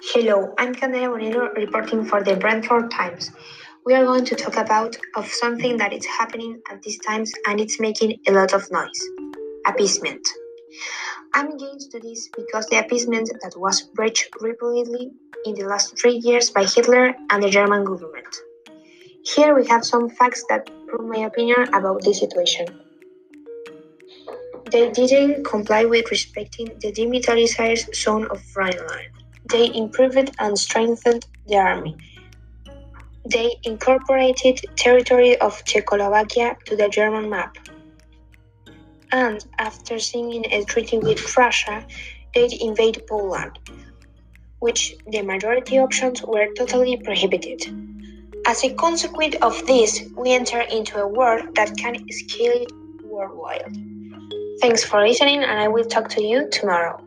Hello, I'm Candela Bonero reporting for the Brentford Times. We are going to talk about of something that is happening at these times and it's making a lot of noise. Appeasement. I'm against to this because the appeasement that was breached repeatedly in the last three years by Hitler and the German government. Here we have some facts that prove my opinion about this situation. They didn't comply with respecting the demilitarized zone of Rhineland. They improved and strengthened the army. They incorporated territory of Czechoslovakia to the German map. And after signing a treaty with Russia, they invade Poland, which the majority options were totally prohibited. As a consequence of this, we enter into a war that can scale worldwide. Thanks for listening, and I will talk to you tomorrow.